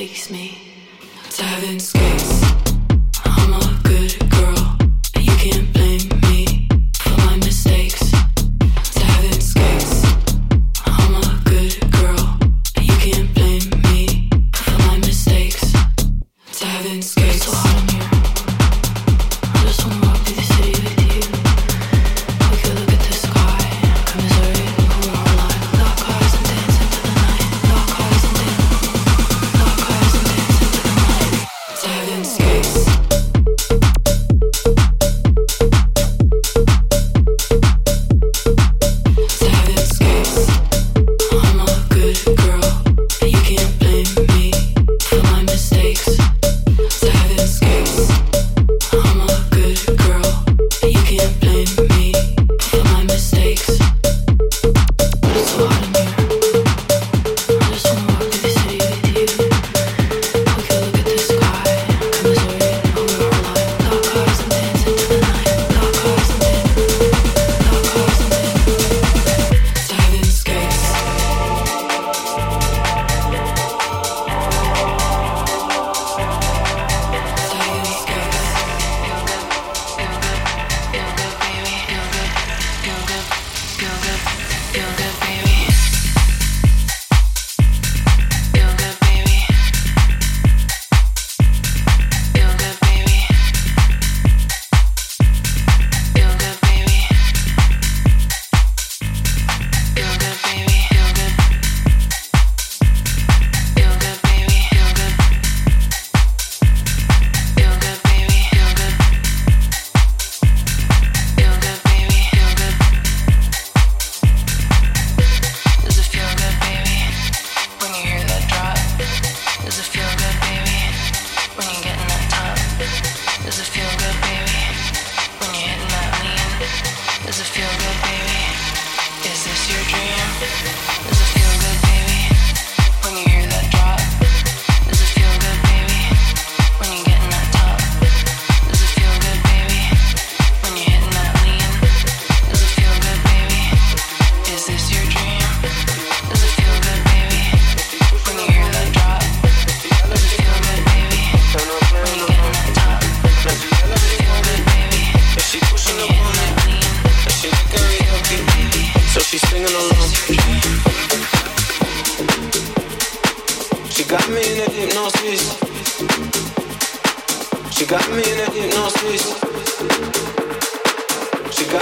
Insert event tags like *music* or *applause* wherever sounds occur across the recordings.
beat fast, Ferrari. With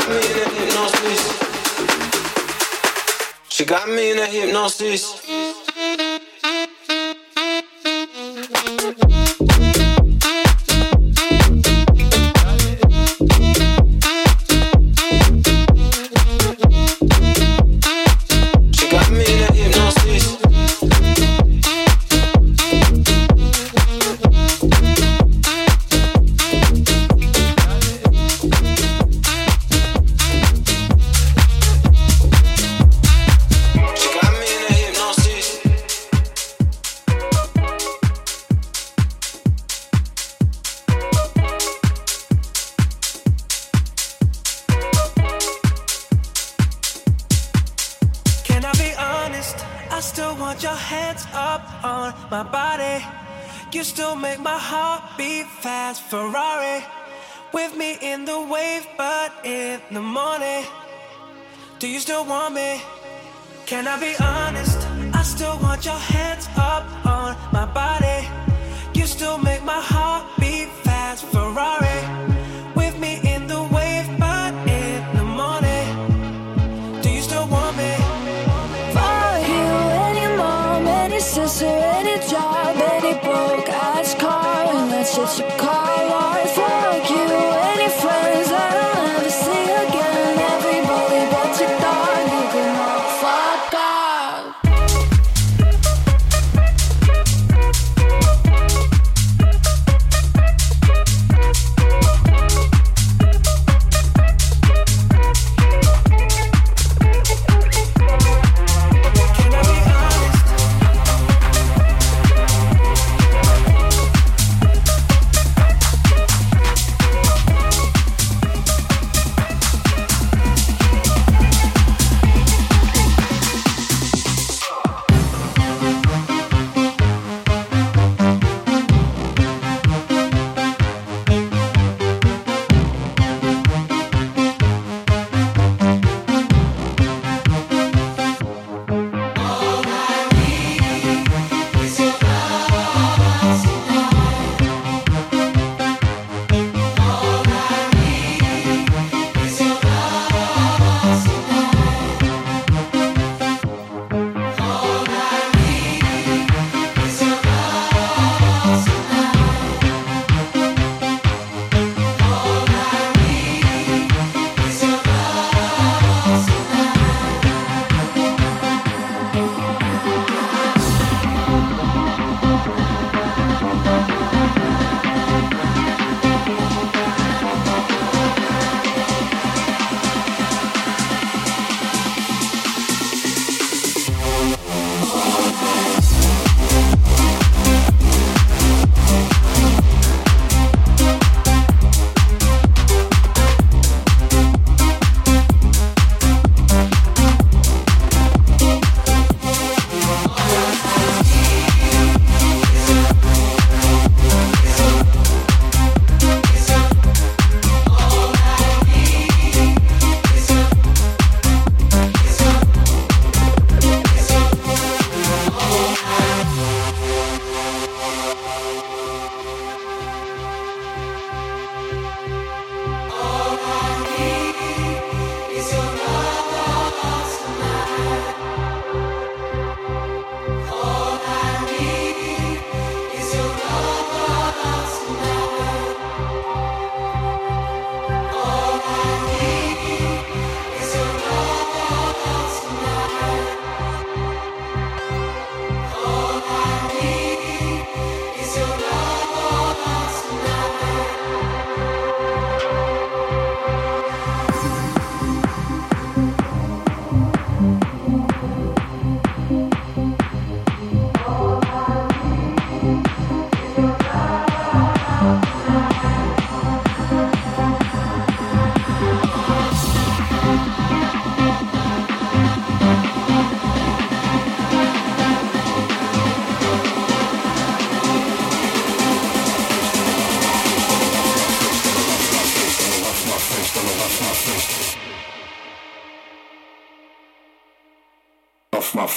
me in the wave, but in the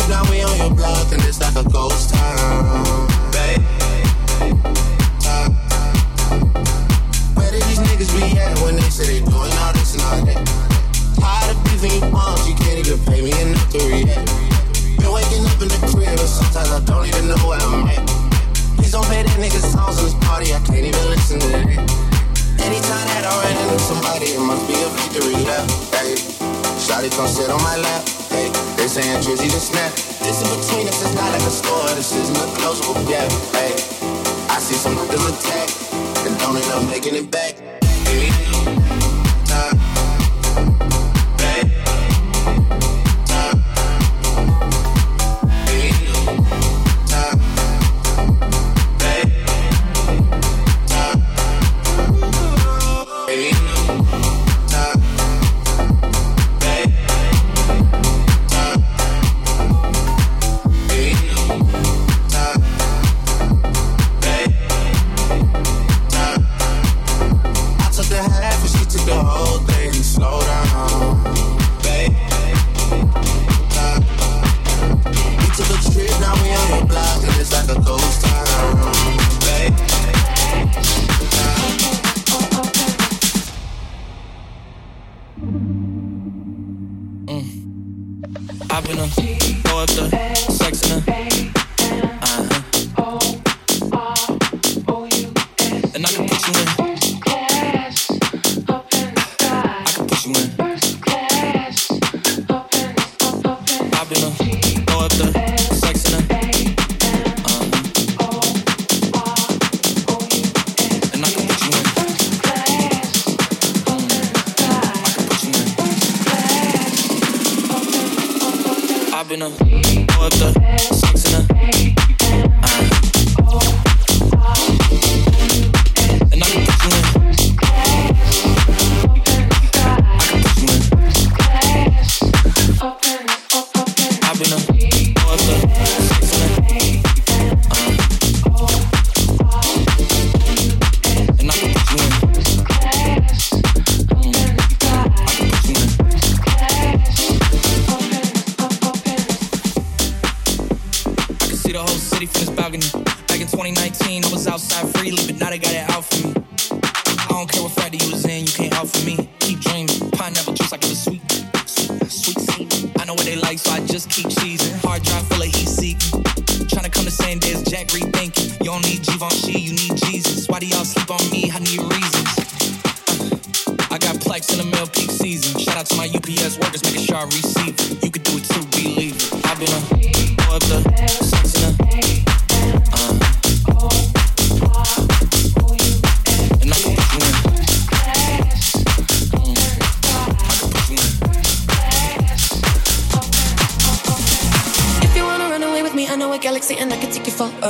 days now we on your block and it's like a ghost town, babe. Where did these niggas be at when they say they doing all this and? Tired of beefing you moms, you can't even pay me enough to react. Been waking up in the crib and sometimes I don't even know where I'm at. Please don't play that nigga's songs in this party, I can't even listen to it. Anytime that I run into somebody, it must be a victory lap, babe. Shawty come sit on my lap. Hey, I'm Jersey the snap. This in between us is not like a store. This isn't a closable gap. Hey, I see some still attack, and don't end up making it back.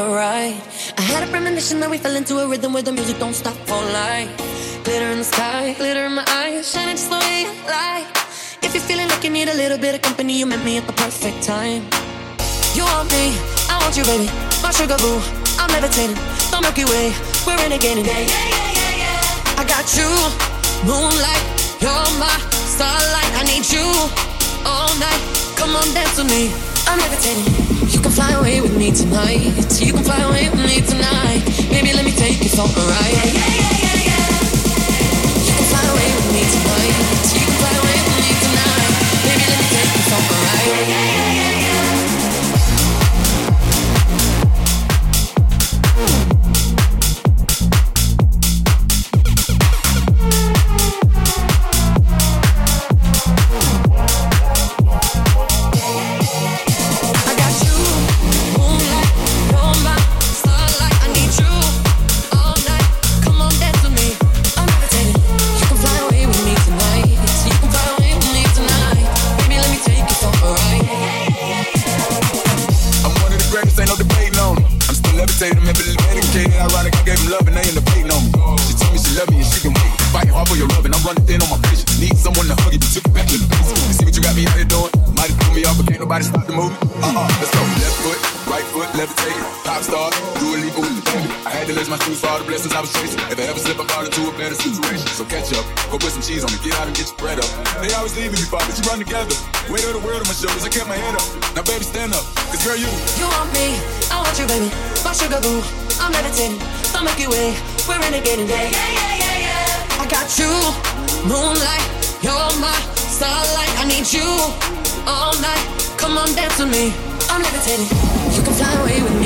alright. I had a premonition that we fell into a rhythm where the music don't stop for night. Glitter in the sky, glitter in my eyes, shining just the way you like. If you're feeling like you need a little bit of company, you met me at the perfect time. You want me, I want you, baby. My sugar boo, I'm levitating. The Milky Way, we're renegading. Yeah, yeah, yeah, yeah, yeah. I got you, moonlight, you're my starlight. I need you all night. Come on, dance with me. I'm levitating. Fly away with me tonight. You can fly away with me tonight. Maybe let me take you for a ride. Yeah, yeah, yeah, yeah. You can fly away with me tonight. You can fly away with me tonight. Baby, let me take you for a ride. Yeah. I'm still levitating, remember medicated. Ironic, I gave him love and they end up hating on me. She told me she love me and she can wait. Fighting hard for your love and I'm running thin on my patience. Need someone to hug you, took it back to the basics. You see what you got me out here doing? Might have me off, but can't nobody stop the movement. Uh-uh, let's go. Left foot, right foot, levitating. Pop star, Dua Lipa with. I had to lace my shoes for all the blessings I was chasing. If I ever slip, I fall into a better situation. So catch up, go put some cheese on it, get out and get your bread up. They always leaving me, but you run together. Weight of the world on my shoulders, I kept my head up. Now baby, stand up, cause girl, you You want me, I want you, baby. My sugar boo, I'm levitating. The Milky Way, we're renegading. Yeah, yeah, yeah, yeah, yeah. I got you, moonlight. You're my starlight. I need you all night. Come on, dance with me. I'm levitating. You can fly away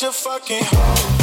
yeah, yeah, yeah,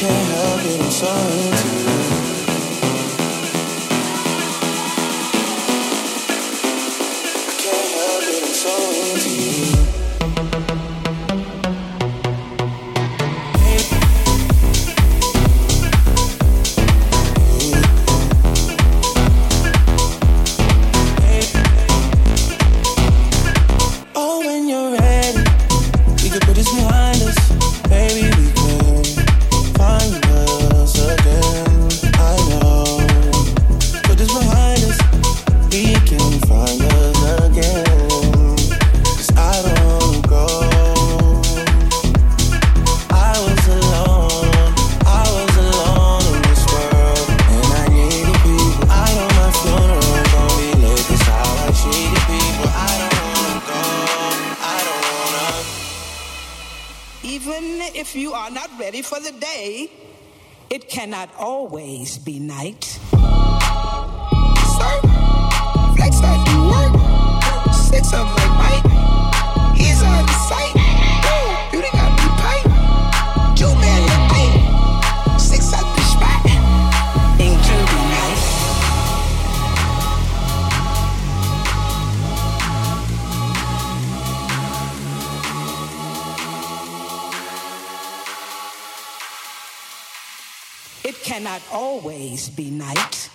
I can't help it, I'm sorry too. It cannot always be night.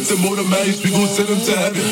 put them on the we gon' send them to heaven.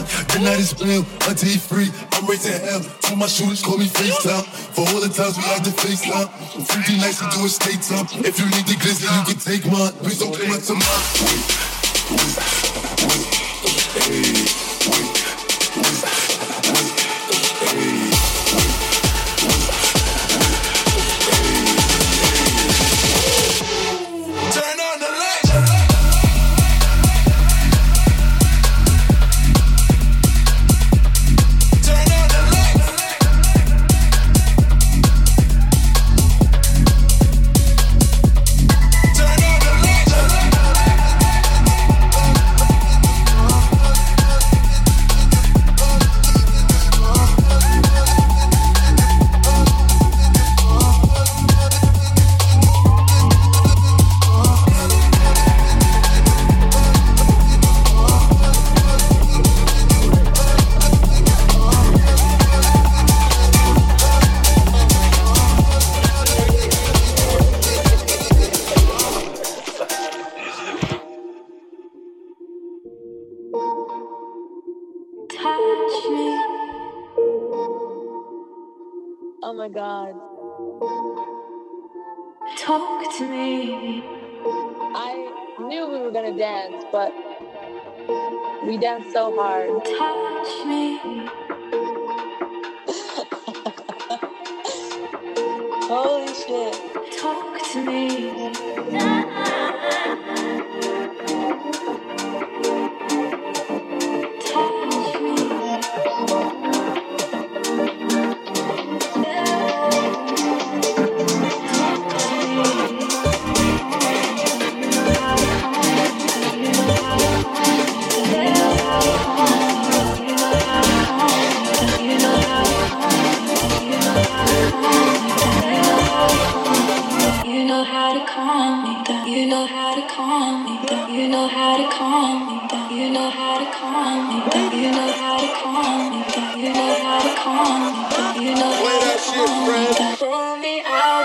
time. The night is real, until he free. I'm raising hell. To my shooters, call me FaceTime. For all the times we had to FaceTime. 50 nights into a state time. If you need the glizzy, you can take mine. Please don't come up to mine. Hey. my god. Talk to me. I knew we were gonna dance, but we danced so hard. Touch me. *laughs* Holy shit. Talk to me. *laughs* calm me down. You know how to calm me down. You know how to calm me down. You know how to calm me down. You know how to calm me down. You know how to calm me down. Pull me out.